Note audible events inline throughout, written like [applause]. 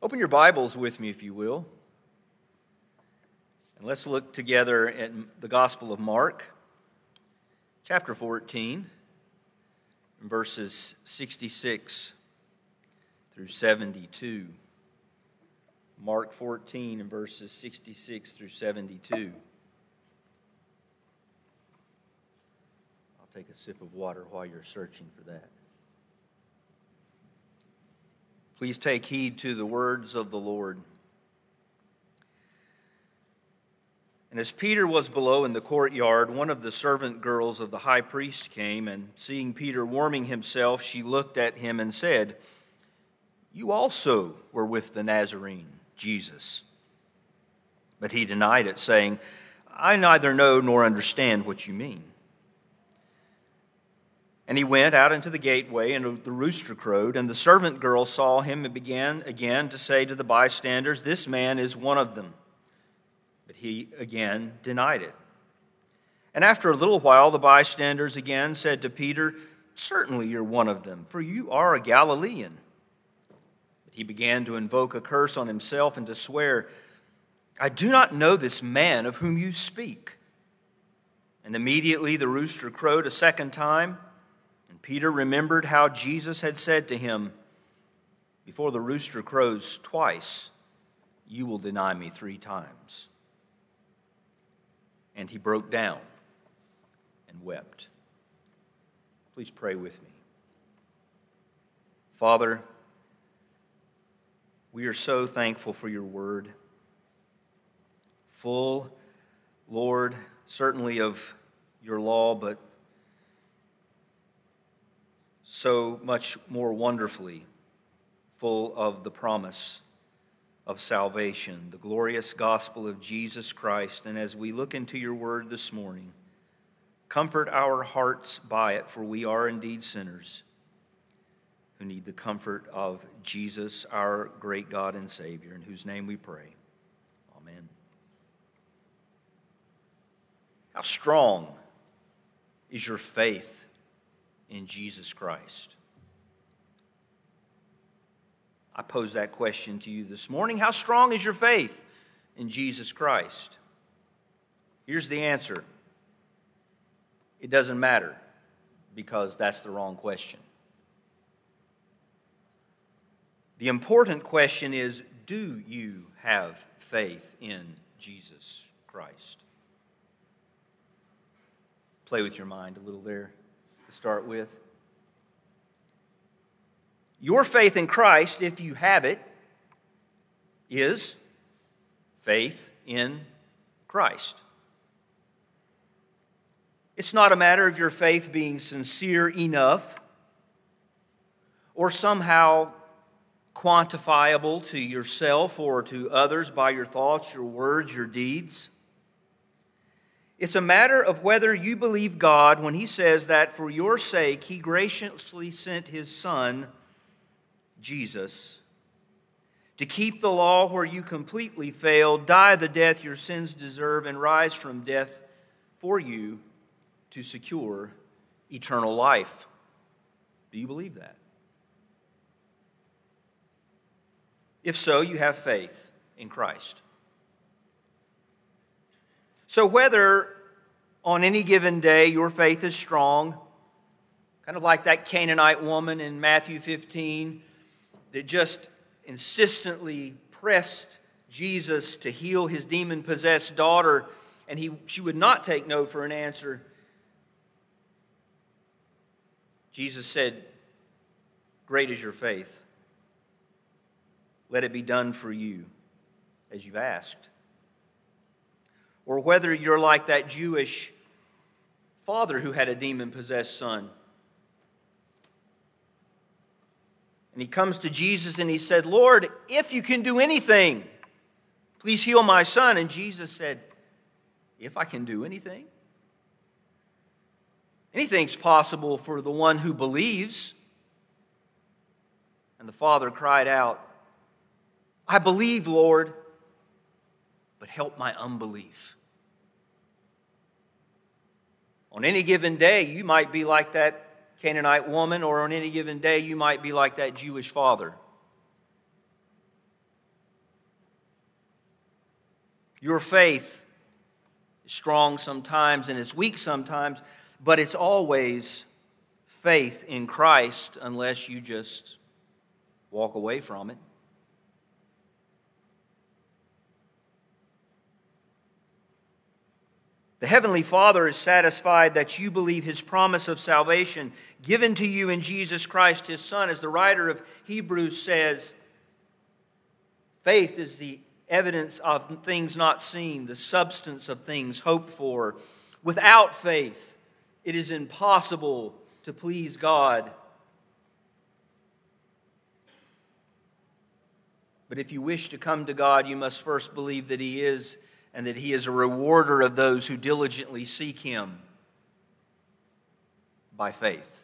Open your Bibles with me, if you will. And let's look together at the Gospel of Mark, chapter 14, verses 66 through 72. Mark 14 and verses 66 through 72. I'll take a sip of water while you're searching for that. Please take heed to the words of the Lord. And as Peter was below in the courtyard, one of the servant girls of the high priest came, and seeing Peter warming himself, she looked at him and said, You also were with the Nazarene, Jesus. But he denied it, saying, I neither know nor understand what you mean. And he went out into the gateway, and the rooster crowed, and the servant girl saw him and began again to say to the bystanders, This man is one of them. But he again denied it. And after a little while, the bystanders again said to Peter, Certainly you're one of them, for you are a Galilean. But he began to invoke a curse on himself and to swear, I do not know this man of whom you speak. And immediately the rooster crowed a second time. Peter remembered how Jesus had said to him, Before the rooster crows twice, you will deny me three times. And he broke down and wept. Please pray with me. Father, we are so thankful for your word. Full, Lord, certainly of your law, but so much more wonderfully full of the promise of salvation, the glorious gospel of Jesus Christ. And as we look into your word this morning, comfort our hearts by it, for we are indeed sinners who need the comfort of Jesus, our great God and Savior, in whose name we pray. Amen. How strong is your faith? In Jesus Christ? I pose that question to you this morning. How strong is your faith in Jesus Christ? Here's the answer it doesn't matter because that's the wrong question. The important question is do you have faith in Jesus Christ? Play with your mind a little there to start with. Your faith in Christ, if you have it, is faith in Christ. It's not a matter of your faith being sincere enough or somehow quantifiable to yourself or to others by your thoughts, your words, your deeds. It's a matter of whether you believe God when He says that for your sake He graciously sent His Son, Jesus, to keep the law where you completely failed, die the death your sins deserve, and rise from death for you to secure eternal life. Do you believe that? If so, you have faith in Christ. So, whether on any given day your faith is strong, kind of like that Canaanite woman in Matthew 15 that just insistently pressed Jesus to heal his demon possessed daughter, and he, she would not take no for an answer. Jesus said, Great is your faith. Let it be done for you as you've asked or whether you're like that Jewish father who had a demon possessed son. And he comes to Jesus and he said, Lord, if you can do anything, please heal my son. And Jesus said, If I can do anything? Anything's possible for the one who believes. And the father cried out, I believe, Lord, but help my unbelief. On any given day, you might be like that Canaanite woman, or on any given day, you might be like that Jewish father. Your faith is strong sometimes and it's weak sometimes, but it's always faith in Christ unless you just walk away from it. The Heavenly Father is satisfied that you believe His promise of salvation given to you in Jesus Christ, His Son. As the writer of Hebrews says, faith is the evidence of things not seen, the substance of things hoped for. Without faith, it is impossible to please God. But if you wish to come to God, you must first believe that He is and that He is a rewarder of those who diligently seek Him by faith.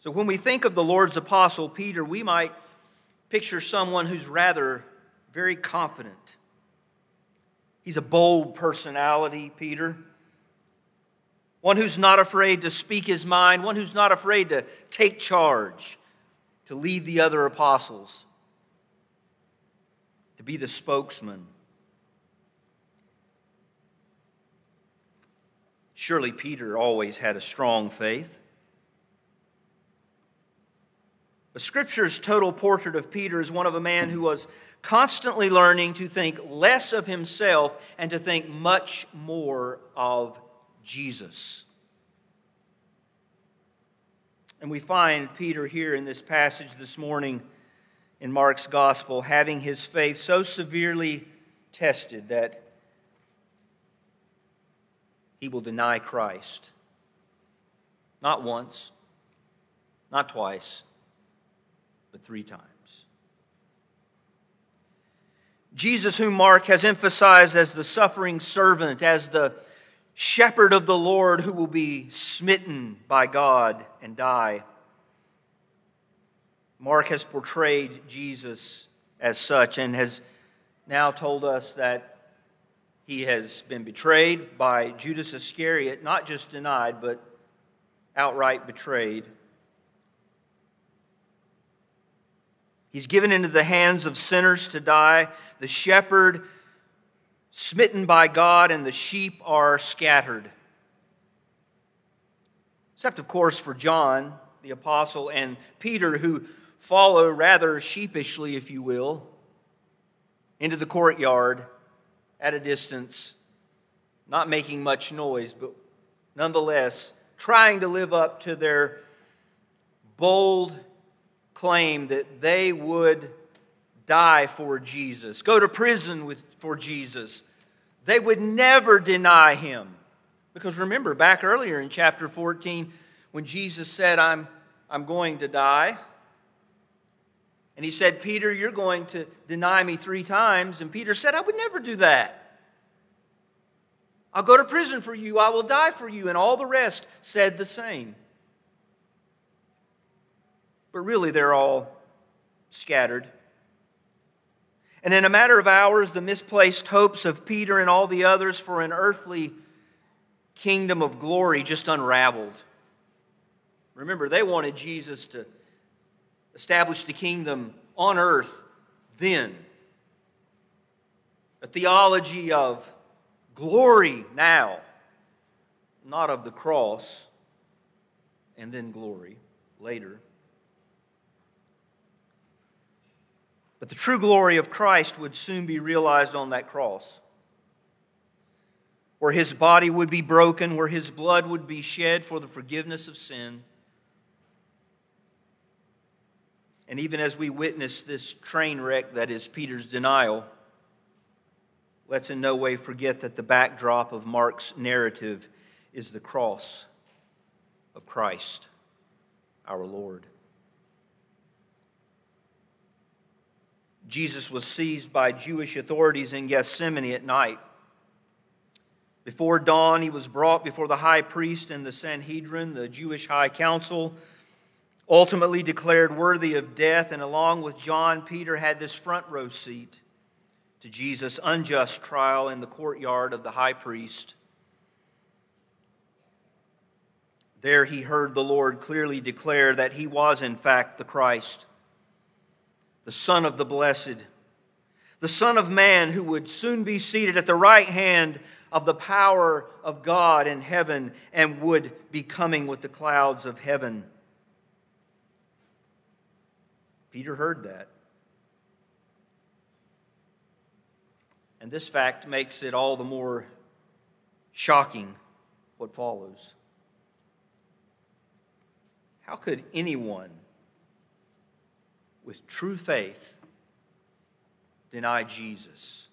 So when we think of the Lord's apostle Peter, we might picture someone who's rather very confident. He's a bold personality, Peter. One who's not afraid to speak his mind, one who's not afraid to take charge, to lead the other apostles, be the spokesman. Surely Peter always had a strong faith. The Scripture's total portrait of Peter is one of a man who was constantly learning to think less of himself and to think much more of Jesus. And we find Peter here in this passage this morning in Mark's gospel having his faith so severely tested that he will deny Christ. Not once, not twice but three times. Jesus, whom Mark has emphasized as the suffering servant, as the shepherd of the Lord who will be smitten by God and die. Mark has portrayed Jesus as such and has now told us that he has been betrayed by Judas Iscariot, not just denied, but outright betrayed. He's given into the hands of sinners to die. The shepherd smitten by God, and the sheep are scattered. Except, of course, for John, the apostle, and Peter, who follow rather sheepishly, if you will, into the courtyard at a distance, not making much noise, but nonetheless trying to live up to their bold claim that they would die for Jesus, go to prison with, for Jesus. They would never deny him. Because remember, back earlier in chapter 14, when Jesus said, I'm, I'm going to die, and he said, Peter, you're going to deny me three times. And Peter said, I would never do that. I'll go to prison for you. I will die for you. And all the rest said the same but really they're all scattered. And in a matter of hours, the misplaced hopes of Peter and all the others for an earthly kingdom of glory just unraveled. Remember, they wanted Jesus to establish the kingdom on earth then. A theology of glory now, not of the cross and then glory later. But the true glory of Christ would soon be realized on that cross, where his body would be broken, where his blood would be shed for the forgiveness of sin. And even as we witness this train wreck that is Peter's denial, let's in no way forget that the backdrop of Mark's narrative is the cross of Christ, our Lord. Jesus was seized by Jewish authorities in Gethsemane at night. Before dawn, he was brought before the high priest and the Sanhedrin, the Jewish high council, ultimately declared worthy of death, and along with John, Peter had this front row seat to Jesus' unjust trial in the courtyard of the high priest. There he heard the Lord clearly declare that he was, in fact, the Christ the Son of the Blessed, the Son of Man who would soon be seated at the right hand of the power of God in heaven and would be coming with the clouds of heaven. Peter heard that. And this fact makes it all the more shocking what follows. How could anyone with true faith deny Jesus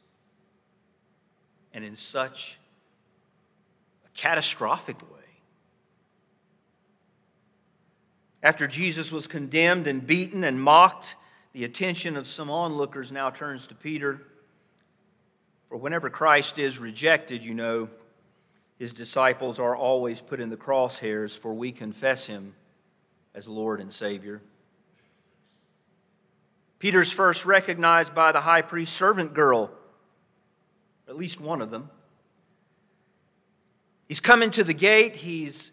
and in such a catastrophic way? After Jesus was condemned and beaten and mocked, the attention of some onlookers now turns to Peter. For whenever Christ is rejected, you know, his disciples are always put in the crosshairs, for we confess him as Lord and Savior. Peter's first recognized by the high priest servant girl, at least one of them. He's coming to the gate. He's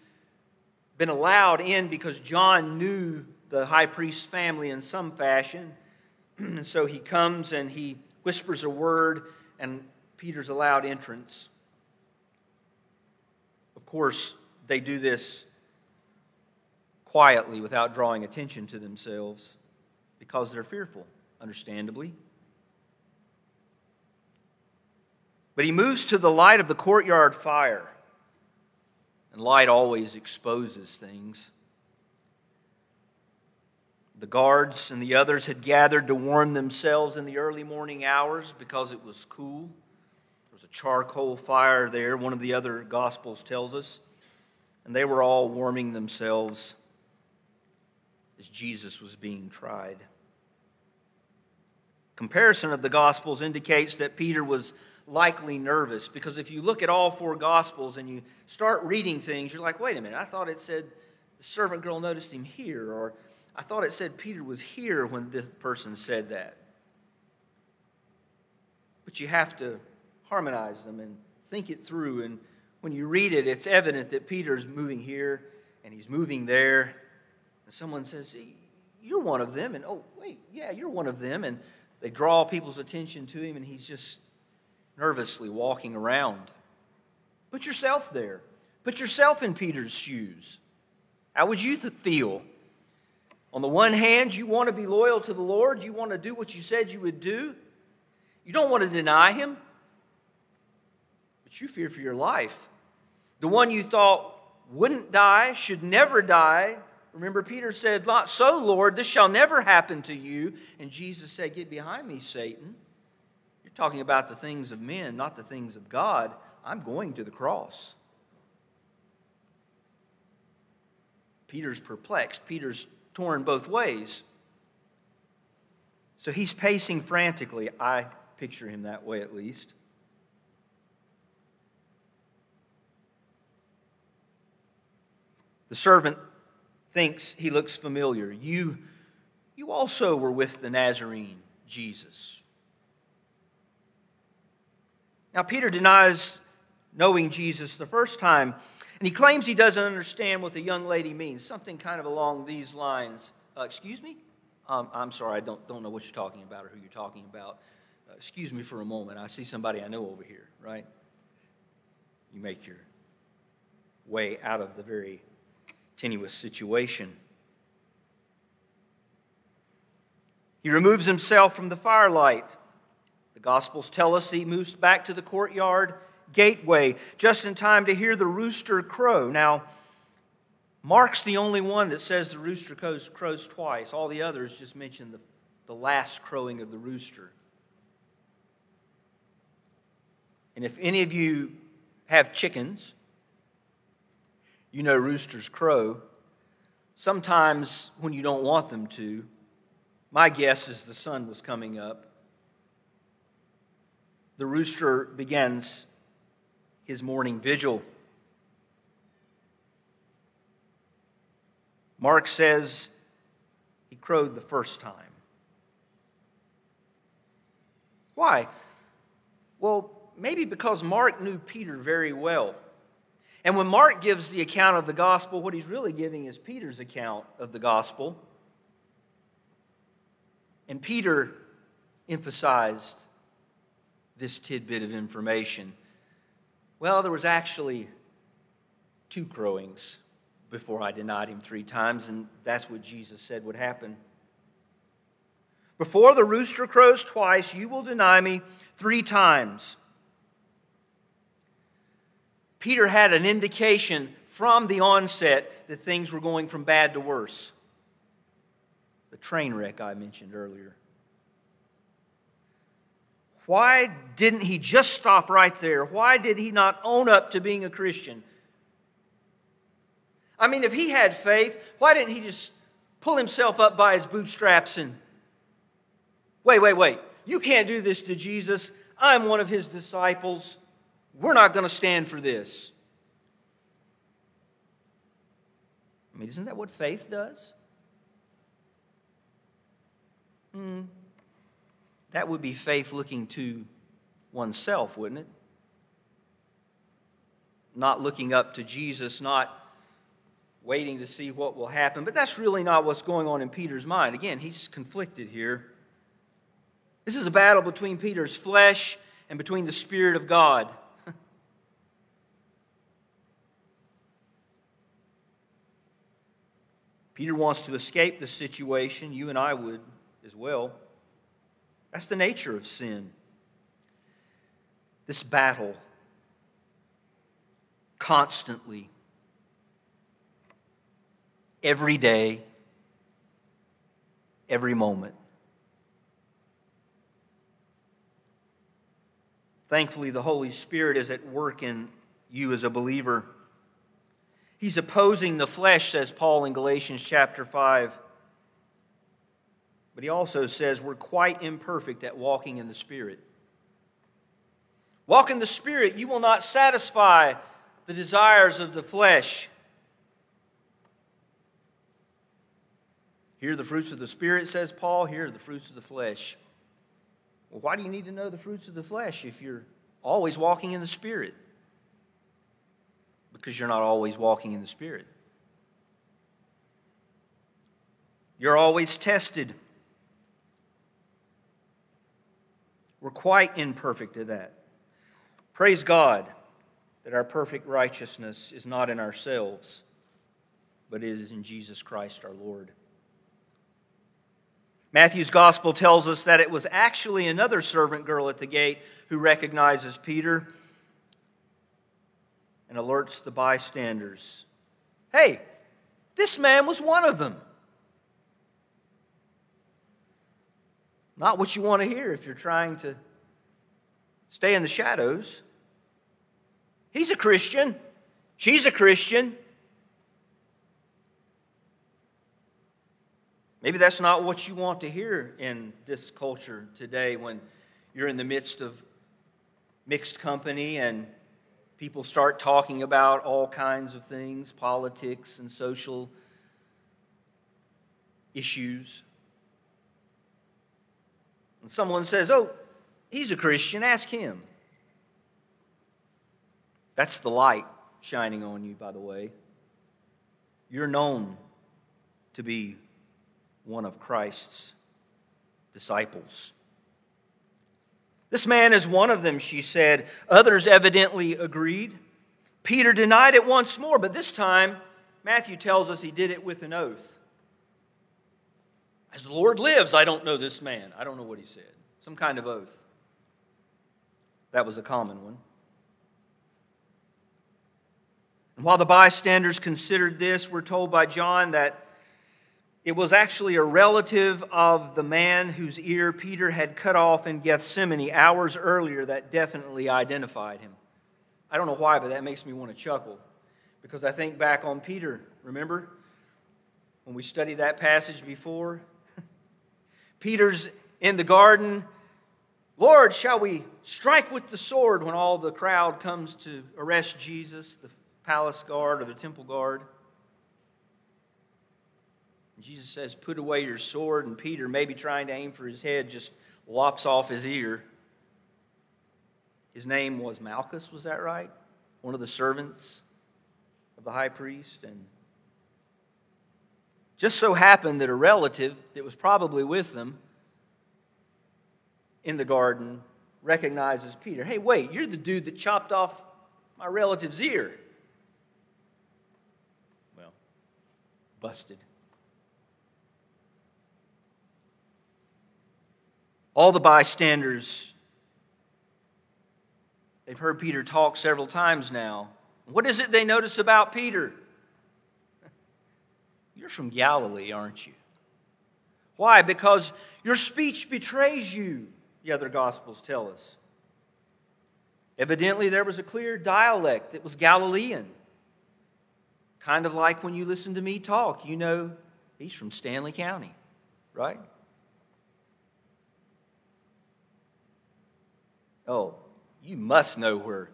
been allowed in because John knew the high priest's family in some fashion. [clears throat] and so he comes and he whispers a word and Peter's allowed entrance. Of course, they do this quietly without drawing attention to themselves because they're fearful, understandably. But he moves to the light of the courtyard fire, and light always exposes things. The guards and the others had gathered to warm themselves in the early morning hours because it was cool. There was a charcoal fire there, one of the other Gospels tells us. And they were all warming themselves as Jesus was being tried. Comparison of the Gospels indicates that Peter was likely nervous because if you look at all four Gospels and you start reading things, you're like, wait a minute, I thought it said the servant girl noticed him here, or I thought it said Peter was here when this person said that. But you have to harmonize them and think it through. And when you read it, it's evident that Peter is moving here and he's moving there. And someone says, You're one of them. And oh, wait, yeah, you're one of them. And they draw people's attention to him, and he's just nervously walking around. Put yourself there. Put yourself in Peter's shoes. How would you feel? On the one hand, you want to be loyal to the Lord, you want to do what you said you would do, you don't want to deny Him, but you fear for your life. The one you thought wouldn't die, should never die. Remember, Peter said, Not so, Lord, this shall never happen to you. And Jesus said, Get behind me, Satan. Talking about the things of men, not the things of God. I'm going to the cross. Peter's perplexed. Peter's torn both ways. So he's pacing frantically. I picture him that way at least. The servant thinks he looks familiar. You, you also were with the Nazarene, Jesus. Now, Peter denies knowing Jesus the first time and he claims he doesn't understand what the young lady means, something kind of along these lines. Uh, excuse me? Um, I'm sorry, I don't, don't know what you're talking about or who you're talking about. Uh, excuse me for a moment. I see somebody I know over here, right? You make your way out of the very tenuous situation. He removes himself from the firelight. The Gospels tell us he moves back to the courtyard gateway just in time to hear the rooster crow. Now, Mark's the only one that says the rooster crows, crows twice. All the others just mention the, the last crowing of the rooster. And if any of you have chickens, you know roosters crow. Sometimes when you don't want them to, my guess is the sun was coming up. The rooster begins his morning vigil. Mark says he crowed the first time. Why? Well, maybe because Mark knew Peter very well. And when Mark gives the account of the gospel, what he's really giving is Peter's account of the gospel. And Peter emphasized this tidbit of information? Well, there was actually two crowings before I denied him three times, and that's what Jesus said would happen. Before the rooster crows twice, you will deny me three times. Peter had an indication from the onset that things were going from bad to worse. The train wreck I mentioned earlier. Why didn't he just stop right there? Why did he not own up to being a Christian? I mean, if he had faith, why didn't he just pull himself up by his bootstraps and, wait, wait, wait, you can't do this to Jesus. I'm one of his disciples. We're not going to stand for this. I mean, isn't that what faith does? Hmm. That would be faith looking to oneself, wouldn't it? Not looking up to Jesus, not waiting to see what will happen. But that's really not what's going on in Peter's mind. Again, he's conflicted here. This is a battle between Peter's flesh and between the Spirit of God. [laughs] Peter wants to escape the situation. You and I would as well. That's the nature of sin. This battle constantly, every day, every moment. Thankfully, the Holy Spirit is at work in you as a believer. He's opposing the flesh, says Paul in Galatians chapter 5. But he also says we're quite imperfect at walking in the Spirit. Walk in the Spirit, you will not satisfy the desires of the flesh. Here are the fruits of the Spirit, says Paul. Here are the fruits of the flesh. Well, why do you need to know the fruits of the flesh if you're always walking in the Spirit? Because you're not always walking in the Spirit. You're always tested. We're quite imperfect at that. Praise God that our perfect righteousness is not in ourselves, but it is in Jesus Christ our Lord. Matthew's gospel tells us that it was actually another servant girl at the gate who recognizes Peter and alerts the bystanders hey, this man was one of them. Not what you want to hear if you're trying to stay in the shadows. He's a Christian. She's a Christian. Maybe that's not what you want to hear in this culture today when you're in the midst of mixed company and people start talking about all kinds of things, politics and social issues. Someone says, Oh, he's a Christian, ask him. That's the light shining on you, by the way. You're known to be one of Christ's disciples. This man is one of them, she said. Others evidently agreed. Peter denied it once more, but this time, Matthew tells us he did it with an oath. As the Lord lives, I don't know this man. I don't know what he said. Some kind of oath. That was a common one. And while the bystanders considered this, we're told by John that it was actually a relative of the man whose ear Peter had cut off in Gethsemane hours earlier that definitely identified him. I don't know why, but that makes me want to chuckle because I think back on Peter. Remember when we studied that passage before? Peter's in the garden. Lord, shall we strike with the sword when all the crowd comes to arrest Jesus, the palace guard or the temple guard? And Jesus says, Put away your sword. And Peter, maybe trying to aim for his head, just lops off his ear. His name was Malchus, was that right? One of the servants of the high priest. And just so happened that a relative that was probably with them in the garden recognizes Peter. Hey, wait, you're the dude that chopped off my relative's ear. Well, busted. All the bystanders, they've heard Peter talk several times now. What is it they notice about Peter? You're from Galilee, aren't you? Why? Because your speech betrays you, the other Gospels tell us. Evidently, there was a clear dialect that was Galilean. Kind of like when you listen to me talk, you know he's from Stanly County, right? Oh, you must know where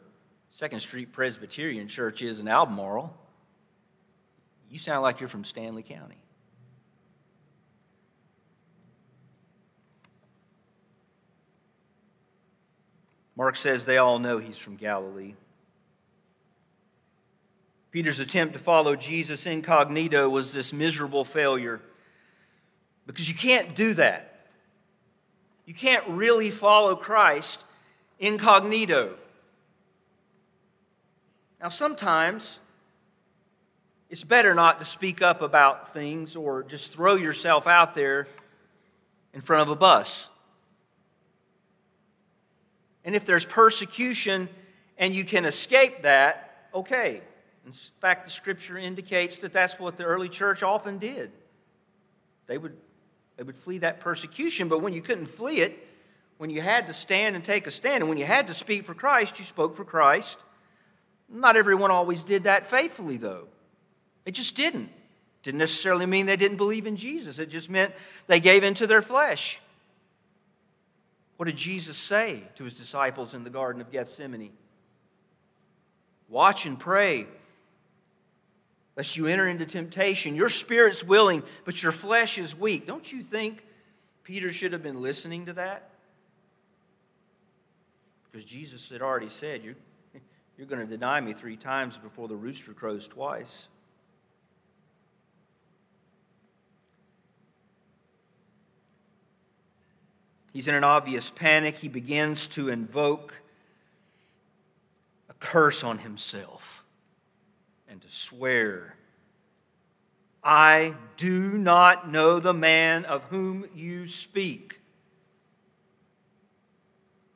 Second Street Presbyterian Church is in Albemarle. You sound like you're from Stanly County. Mark says they all know he's from Galilee. Peter's attempt to follow Jesus incognito was this miserable failure because you can't do that. You can't really follow Christ incognito. Now, sometimes it's better not to speak up about things or just throw yourself out there in front of a bus. And if there's persecution and you can escape that, okay. In fact, the scripture indicates that that's what the early church often did. They would, they would flee that persecution, but when you couldn't flee it, when you had to stand and take a stand, and when you had to speak for Christ, you spoke for Christ. Not everyone always did that faithfully, though. It just didn't. Didn't necessarily mean they didn't believe in Jesus, it just meant they gave into their flesh. What did Jesus say to his disciples in the Garden of Gethsemane? Watch and pray, lest you enter into temptation. Your spirit's willing, but your flesh is weak. Don't you think Peter should have been listening to that? Because Jesus had already said, You're, [laughs] you're going to deny me three times before the rooster crows twice. He's in an obvious panic. He begins to invoke a curse on himself and to swear, I do not know the man of whom you speak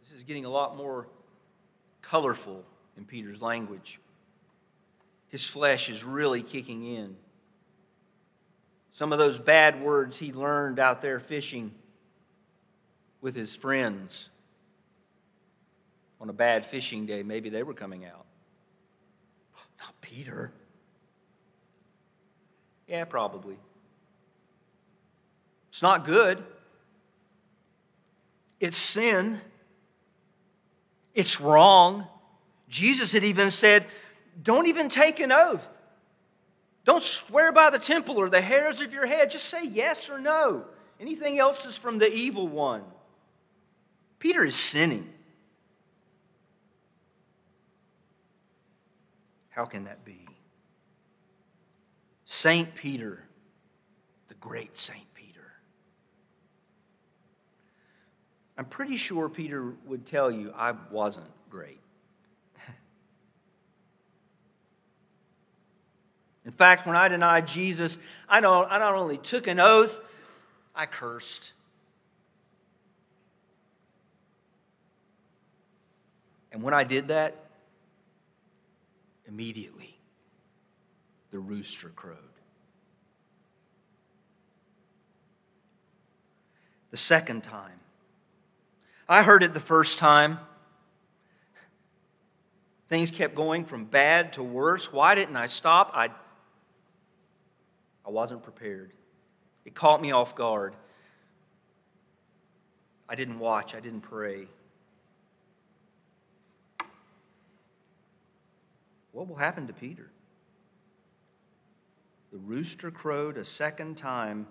This is getting a lot more colorful in Peter's language. His flesh is really kicking in. Some of those bad words he learned out there fishing with his friends on a bad fishing day, maybe they were coming out. Not Peter. Yeah, probably. It's not good. It's sin. It's wrong. Jesus had even said, Don't even take an oath. Don't swear by the temple or the hairs of your head. Just say yes or no. Anything else is from the evil one. Peter is sinning. How can that be? Saint Peter, the great Saint Peter. I'm pretty sure Peter would tell you I wasn't great. [laughs] In fact, when I denied Jesus, I not only took an oath, I cursed. And when I did that, immediately the rooster crowed. The second time, I heard it the first time. Things kept going from bad to worse. Why didn't I stop? I, I wasn't prepared. It caught me off guard. I didn't watch, I didn't pray. What will happen to Peter? The rooster crowed a second time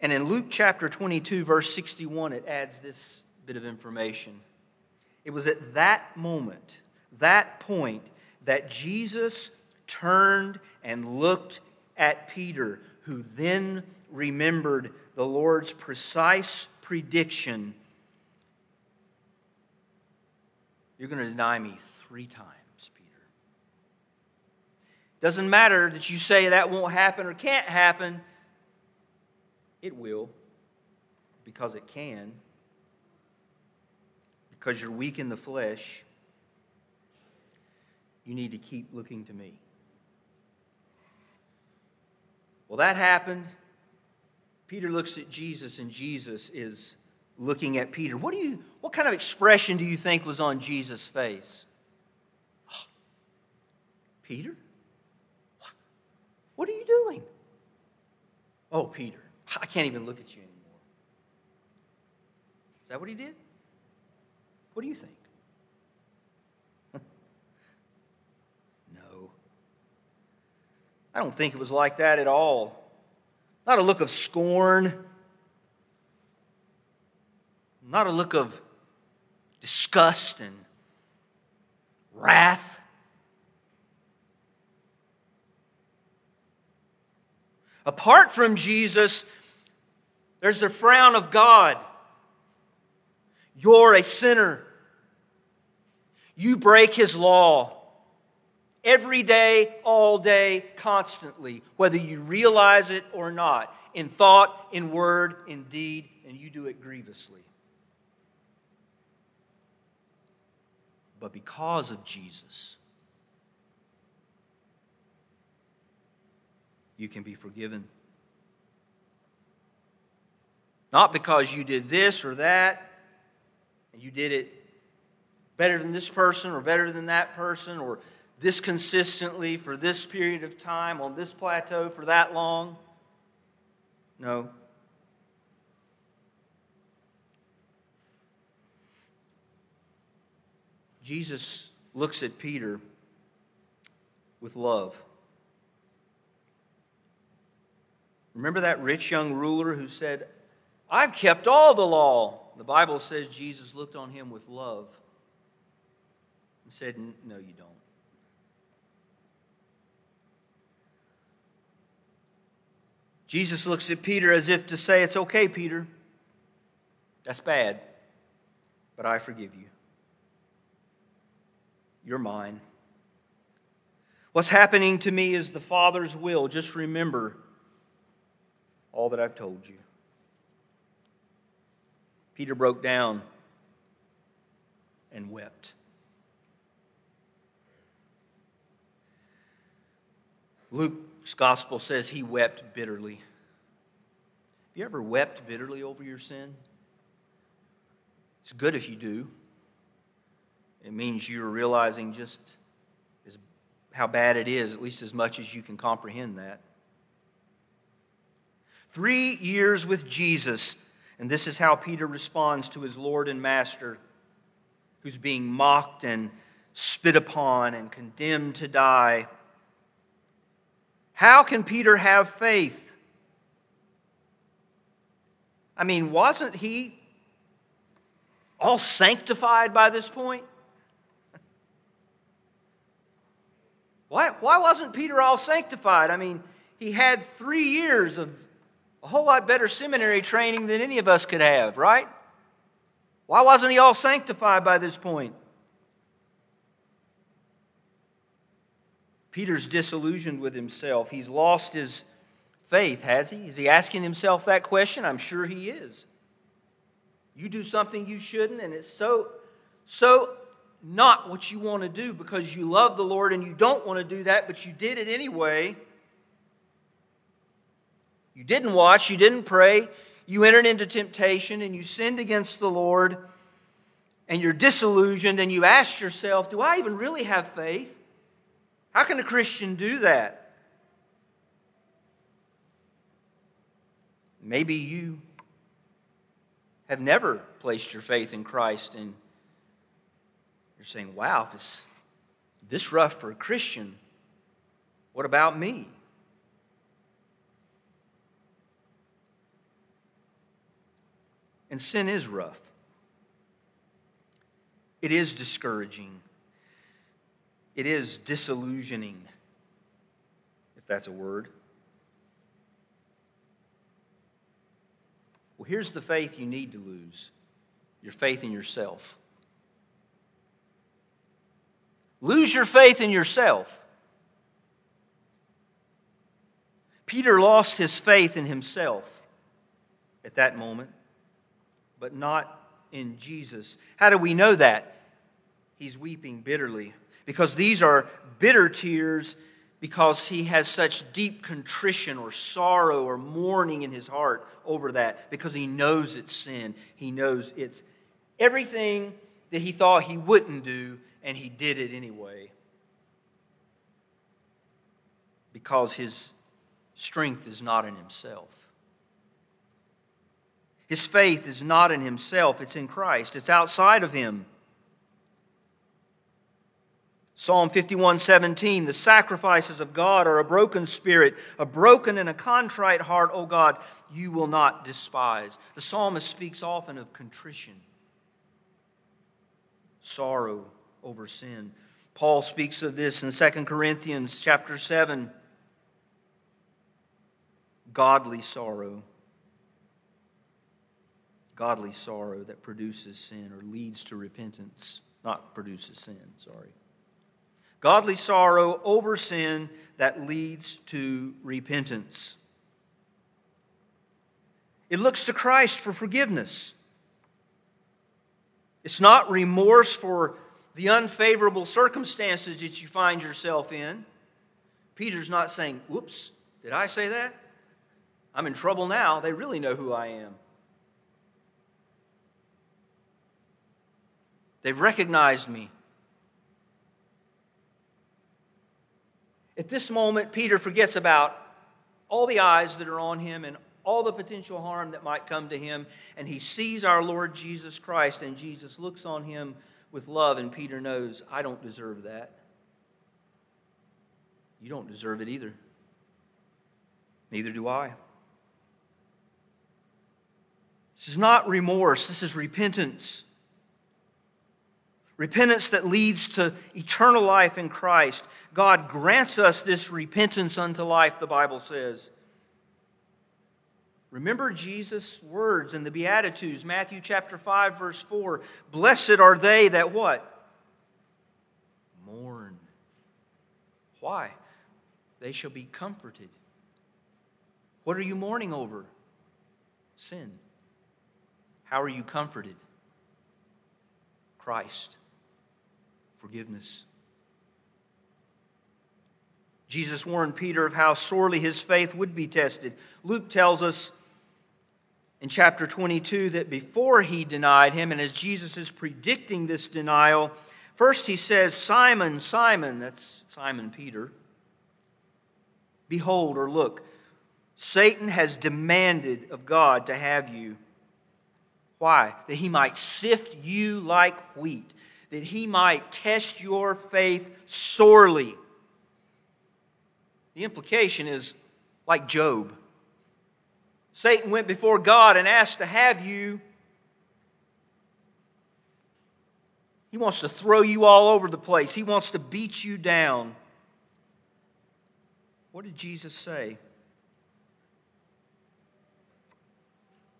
and in Luke chapter 22, verse 61, it adds this bit of information. It was at that moment, that point, that Jesus turned and looked at Peter, who then remembered the Lord's precise prediction You're going to deny me three times. Doesn't matter that you say that won't happen or can't happen, it will, because it can, because you're weak in the flesh. You need to keep looking to me. Well, that happened. Peter looks at Jesus, and Jesus is looking at Peter. What, do you, what kind of expression do you think was on Jesus' face? [sighs] Peter? What are you doing? Oh, Peter, [laughs] I can't even look at you anymore. Is that what he did? What do you think? [laughs] no. I don't think it was like that at all. Not a look of scorn, not a look of disgust and wrath. Apart from Jesus, there's the frown of God. You're a sinner. You break his law every day, all day, constantly, whether you realize it or not, in thought, in word, in deed, and you do it grievously. But because of Jesus, you can be forgiven. Not because you did this or that, and you did it better than this person or better than that person, or this consistently for this period of time on this plateau for that long. No. Jesus looks at Peter with love. Remember that rich young ruler who said, I've kept all the law. The Bible says Jesus looked on him with love and said, No, you don't. Jesus looks at Peter as if to say, It's okay, Peter. That's bad, but I forgive you. You're mine. What's happening to me is the Father's will. Just remember all that I've told you. Peter broke down and wept. Luke's gospel says he wept bitterly. Have you ever wept bitterly over your sin? It's good if you do. It means you're realizing just as, how bad it is, at least as much as you can comprehend that. Three years with Jesus, and this is how Peter responds to his Lord and Master, who's being mocked and spit upon and condemned to die. How can Peter have faith? I mean, wasn't he all sanctified by this point? Why, why wasn't Peter all sanctified? I mean, he had three years of a whole lot better seminary training than any of us could have, right? Why wasn't he all sanctified by this point? Peter's disillusioned with himself. He's lost his faith, has he? Is he asking himself that question? I'm sure he is. You do something you shouldn't, and it's so, so not what you want to do because you love the Lord and you don't want to do that, but you did it anyway. You didn't watch, you didn't pray, you entered into temptation and you sinned against the Lord and you're disillusioned and you ask yourself, Do I even really have faith? How can a Christian do that? Maybe you have never placed your faith in Christ and you're saying, Wow, this, this rough for a Christian. What about me? And sin is rough, it is discouraging, it is disillusioning, if that's a word. Well, here's the faith you need to lose your faith in yourself. Lose your faith in yourself. Peter lost his faith in himself at that moment, but not in Jesus. How do we know that? He's weeping bitterly because these are bitter tears because he has such deep contrition or sorrow or mourning in his heart over that because he knows it's sin. He knows it's everything that he thought he wouldn't do, and he did it anyway because his strength is not in himself. His faith is not in himself, it's in Christ, it's outside of him. Psalm 51 17, the sacrifices of God are a broken spirit, a broken and a contrite heart, O God, you will not despise. The psalmist speaks often of contrition, sorrow over sin. Paul speaks of this in 2 Corinthians chapter 7 godly sorrow. Godly sorrow that produces sin or leads to repentance, not produces sin, sorry. Godly sorrow over sin that leads to repentance. It looks to Christ for forgiveness. It's not remorse for the unfavorable circumstances that you find yourself in. Peter's not saying, Whoops, did I say that? I'm in trouble now. They really know who I am. They've recognized me. At this moment, Peter forgets about all the eyes that are on him and all the potential harm that might come to him, and he sees our Lord Jesus Christ, and Jesus looks on him with love, and Peter knows, I don't deserve that. You don't deserve it either. Neither do I. This is not remorse, this is repentance. Repentance that leads to eternal life in Christ. God grants us this repentance unto life, the Bible says. Remember Jesus' words in the Beatitudes, Matthew chapter 5, verse 4. Blessed are they that what? Mourn. Why? They shall be comforted. What are you mourning over? Sin. How are you comforted? Christ. Forgiveness. Jesus warned Peter of how sorely his faith would be tested. Luke tells us in chapter 22 that before he denied him, and as Jesus is predicting this denial, first he says, Simon, Simon, that's Simon Peter, behold or look, Satan has demanded of God to have you. Why? That he might sift you like wheat, that he might test your faith sorely. The implication is like Job. Satan went before God and asked to have you. He wants to throw you all over the place, he wants to beat you down. What did Jesus say?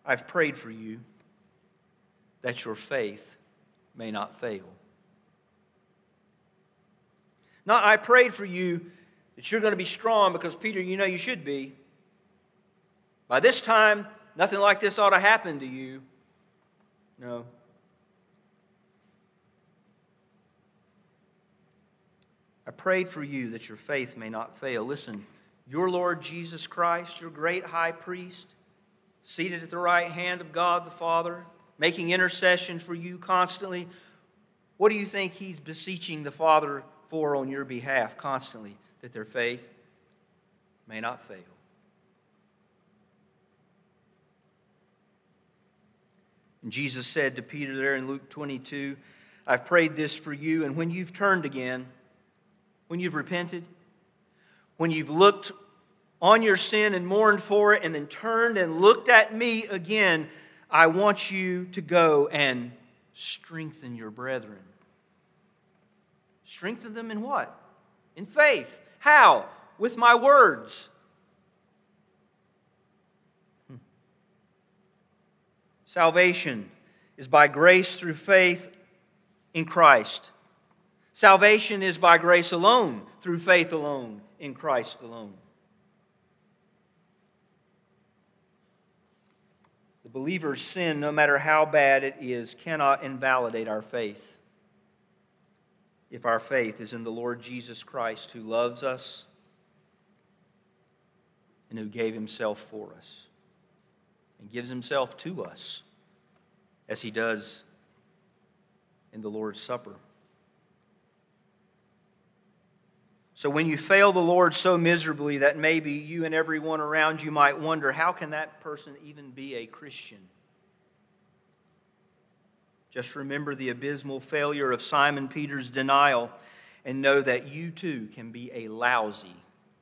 I've prayed for you that your faith may not fail. Not, I prayed for you that you're going to be strong because, Peter, you know you should be. By this time, nothing like this ought to happen to you. No. I prayed for you that your faith may not fail. Listen, your Lord Jesus Christ, your great high priest, seated at the right hand of God the Father, making intercession for you constantly, what do you think he's beseeching the Father for on your behalf constantly? That their faith may not fail. And Jesus said to Peter there in Luke 22, I've prayed this for you, and when you've turned again, when you've repented, when you've looked on your sin and mourned for it, and then turned and looked at me again, I want you to go and strengthen your brethren. Strengthen them in what? In faith. How? With my words. Hmm. Salvation is by grace through faith in Christ, Salvation is by grace alone, through faith alone, in Christ alone. The believer's sin, no matter how bad it is, cannot invalidate our faith. If our faith is in the Lord Jesus Christ, who loves us and who gave himself for us and gives himself to us, as he does in the Lord's Supper. So when you fail the Lord so miserably that maybe you and everyone around you might wonder, how can that person even be a Christian? Just remember the abysmal failure of Simon Peter's denial and know that you too can be a lousy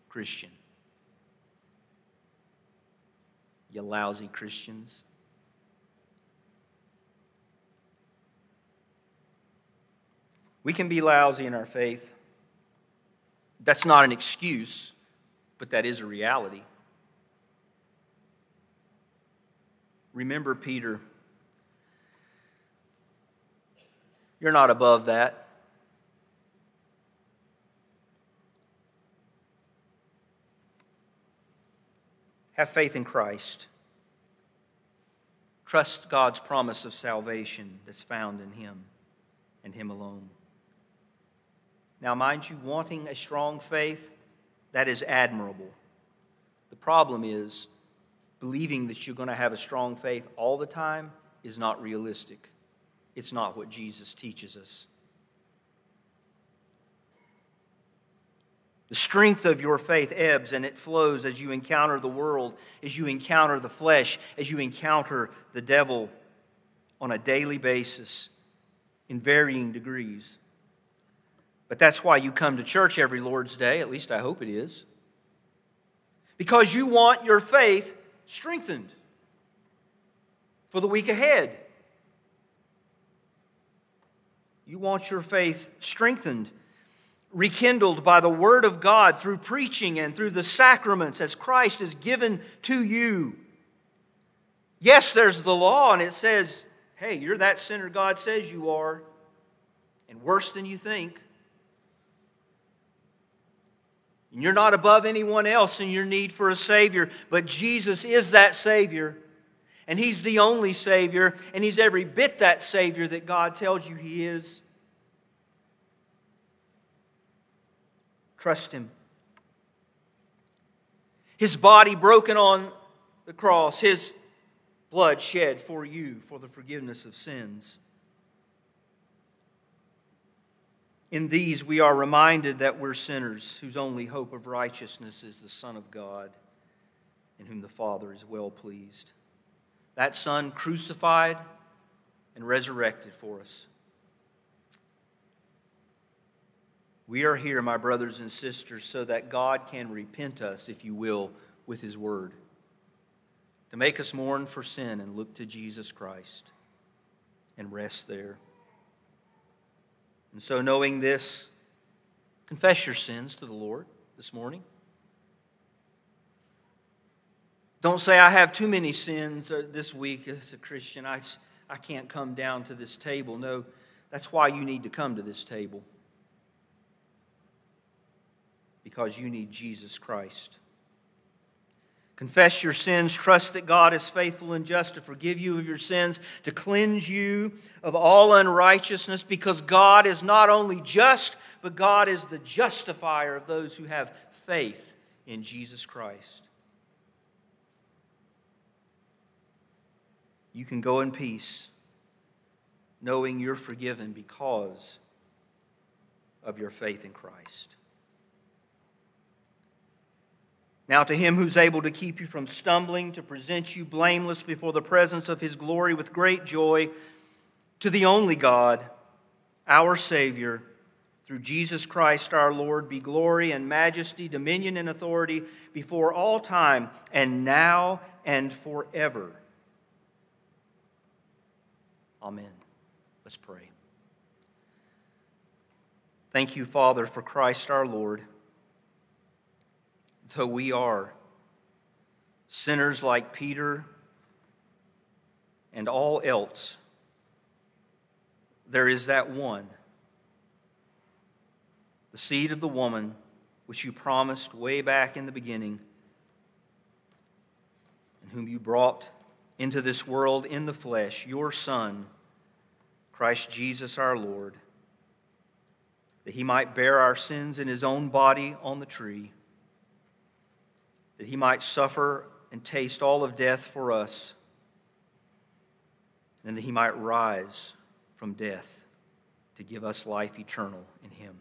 Christian. You lousy Christians. We can be lousy in our faith. That's not an excuse, but that is a reality. Remember, Peter, you're not above that. Have faith in Christ. Trust God's promise of salvation that's found in Him and Him alone. Now, mind you, wanting a strong faith, that is admirable. The problem is, believing that you're going to have a strong faith all the time is not realistic. It's not what Jesus teaches us. The strength of your faith ebbs and it flows as you encounter the world, as you encounter the flesh, as you encounter the devil on a daily basis in varying degrees. But that's why you come to church every Lord's Day, at least I hope it is. Because you want your faith strengthened for the week ahead. You want your faith strengthened, rekindled by the Word of God through preaching and through the sacraments as Christ is given to you. Yes, there's the law, and it says, hey, you're that sinner God says you are, and worse than you think. And you're not above anyone else in your need for a Savior, but Jesus is that Savior. And He's the only Savior, and He's every bit that Savior that God tells you He is. Trust Him. His body broken on the cross, His blood shed for you for the forgiveness of sins. In these, we are reminded that we're sinners whose only hope of righteousness is the Son of God, in whom the Father is well pleased. That Son crucified and resurrected for us. We are here, my brothers and sisters, so that God can repent us, if you will, with His Word, to make us mourn for sin and look to Jesus Christ and rest there. And so, knowing this, confess your sins to the Lord this morning. Don't say, I have too many sins uh, this week as a Christian. I, I can't come down to this table. No, that's why you need to come to this table. Because you need Jesus Christ. Confess your sins. Trust that God is faithful and just to forgive you of your sins, to cleanse you of all unrighteousness, because God is not only just, but God is the justifier of those who have faith in Jesus Christ. You can go in peace, knowing you're forgiven because of your faith in Christ. Now, to him who's able to keep you from stumbling, to present you blameless before the presence of his glory with great joy, to the only God, our Savior, through Jesus Christ our Lord, be glory and majesty, dominion and authority before all time, and now and forever. Amen. Let's pray. Thank you, Father, for Christ our Lord though we are sinners like Peter and all else, there is that one the seed of the woman, which you promised way back in the beginning, and whom you brought into this world in the flesh, your Son, Christ Jesus our Lord, that he might bear our sins in his own body on the tree, that he might suffer and taste all of death for us, and that he might rise from death to give us life eternal in him.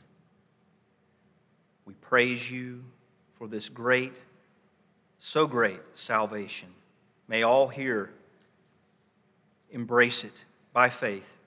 We praise you for this great, so great salvation. May all here embrace it by faith,